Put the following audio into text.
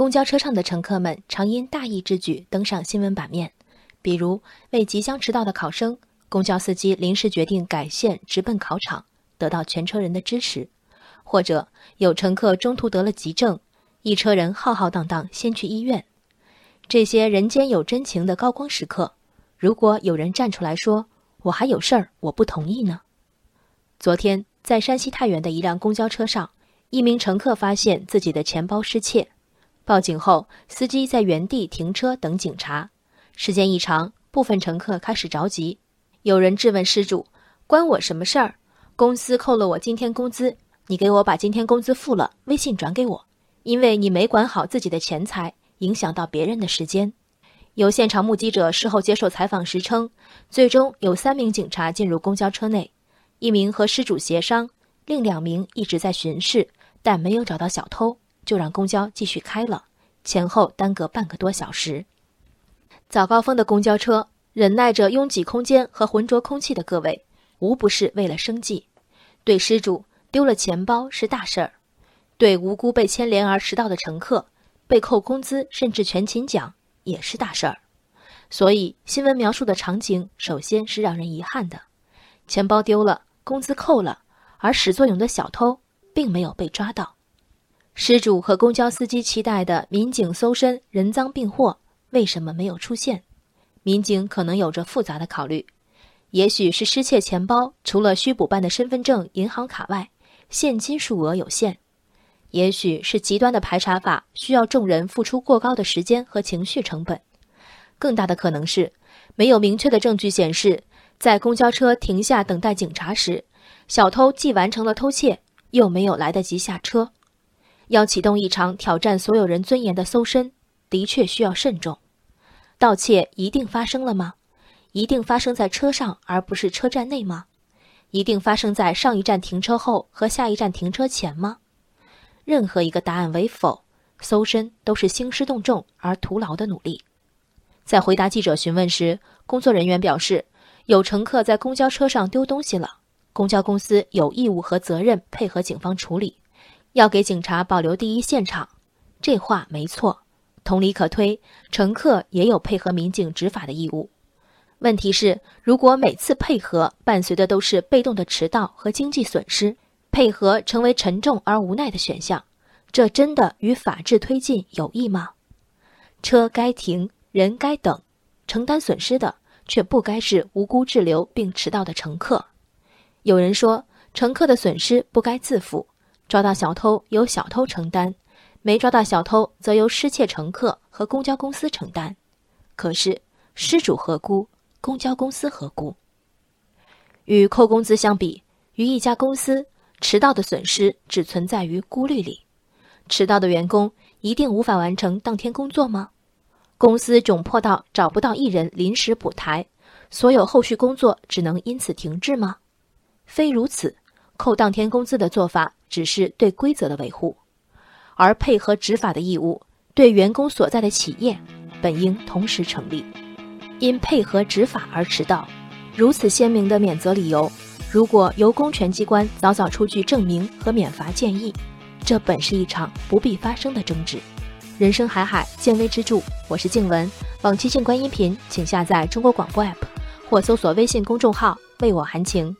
公交车上的乘客们常因大意之举登上新闻版面，比如为即将迟到的考生，公交司机临时决定改线直奔考场，得到全车人的支持；或者有乘客中途得了急症，一车人浩浩荡荡先去医院。这些人间有真情的高光时刻，如果有人站出来说“我还有事儿，我不同意呢”。昨天，在山西太原的一辆公交车上，一名乘客发现自己的钱包失窃，报警后，司机在原地停车等警察。时间一长，部分乘客开始着急，有人质问失主：“关我什么事儿？公司扣了我今天工资，你给我把今天工资付了，微信转给我，因为你没管好自己的钱财。”影响到别人的时间。有现场目击者事后接受采访时称，最终有三名警察进入公交车内，一名和失主协商，另两名一直在巡视，但没有找到小偷，就让公交继续开了，前后耽搁半个多小时。早高峰的公交车，忍耐着拥挤空间和浑浊空气的各位，无不是为了生计。对失主丢了钱包是大事儿，对无辜被牵连而迟到的乘客。被扣工资甚至全勤奖也是大事儿，所以新闻描述的场景首先是让人遗憾的：钱包丢了，工资扣了，而始作俑的小偷并没有被抓到。失主和公交司机期待的民警搜身人赃并获为什么没有出现？民警可能有着复杂的考虑，也许是失窃钱包除了需补办的身份证、银行卡外，现金数额有限。也许是极端的排查法需要众人付出过高的时间和情绪成本，更大的可能是没有明确的证据显示，在公交车停下等待警察时，小偷既完成了偷窃，又没有来得及下车。要启动一场挑战所有人尊严的搜身，的确需要慎重。盗窃一定发生了吗？一定发生在车上而不是车站内吗？一定发生在上一站停车后和下一站停车前吗？任何一个答案为否，搜身都是兴师动众而徒劳的努力。在回答记者询问时，工作人员表示，有乘客在公交车上丢东西了，公交公司有义务和责任配合警方处理，要给警察保留第一现场。这话没错。同理可推，乘客也有配合民警执法的义务。问题是，如果每次配合伴随的都是被动的迟到和经济损失。配合成为沉重而无奈的选项，这真的与法治推进有益吗？车该停，人该等，承担损失的却不该是无辜滞留并迟到的乘客。有人说，乘客的损失不该自负，抓到小偷由小偷承担，没抓到小偷则由失窃乘客和公交公司承担。可是失主何辜？公交公司何辜？与扣工资相比，于一家公司。迟到的损失只存在于顾虑里，迟到的员工一定无法完成当天工作吗？公司窘迫到找不到艺人临时补台，所有后续工作只能因此停滞吗？非如此，扣当天工资的做法只是对规则的维护，而配合执法的义务对员工所在的企业本应同时成立。因配合执法而迟到，如此鲜明的免责理由。如果由公权机关早早出具证明和免罚建议，这本是一场不必发生的争执。人生海海，见微知著。我是静文，往期静观音频，请下载中国广播 APP 或搜索微信公众号“为我含情”。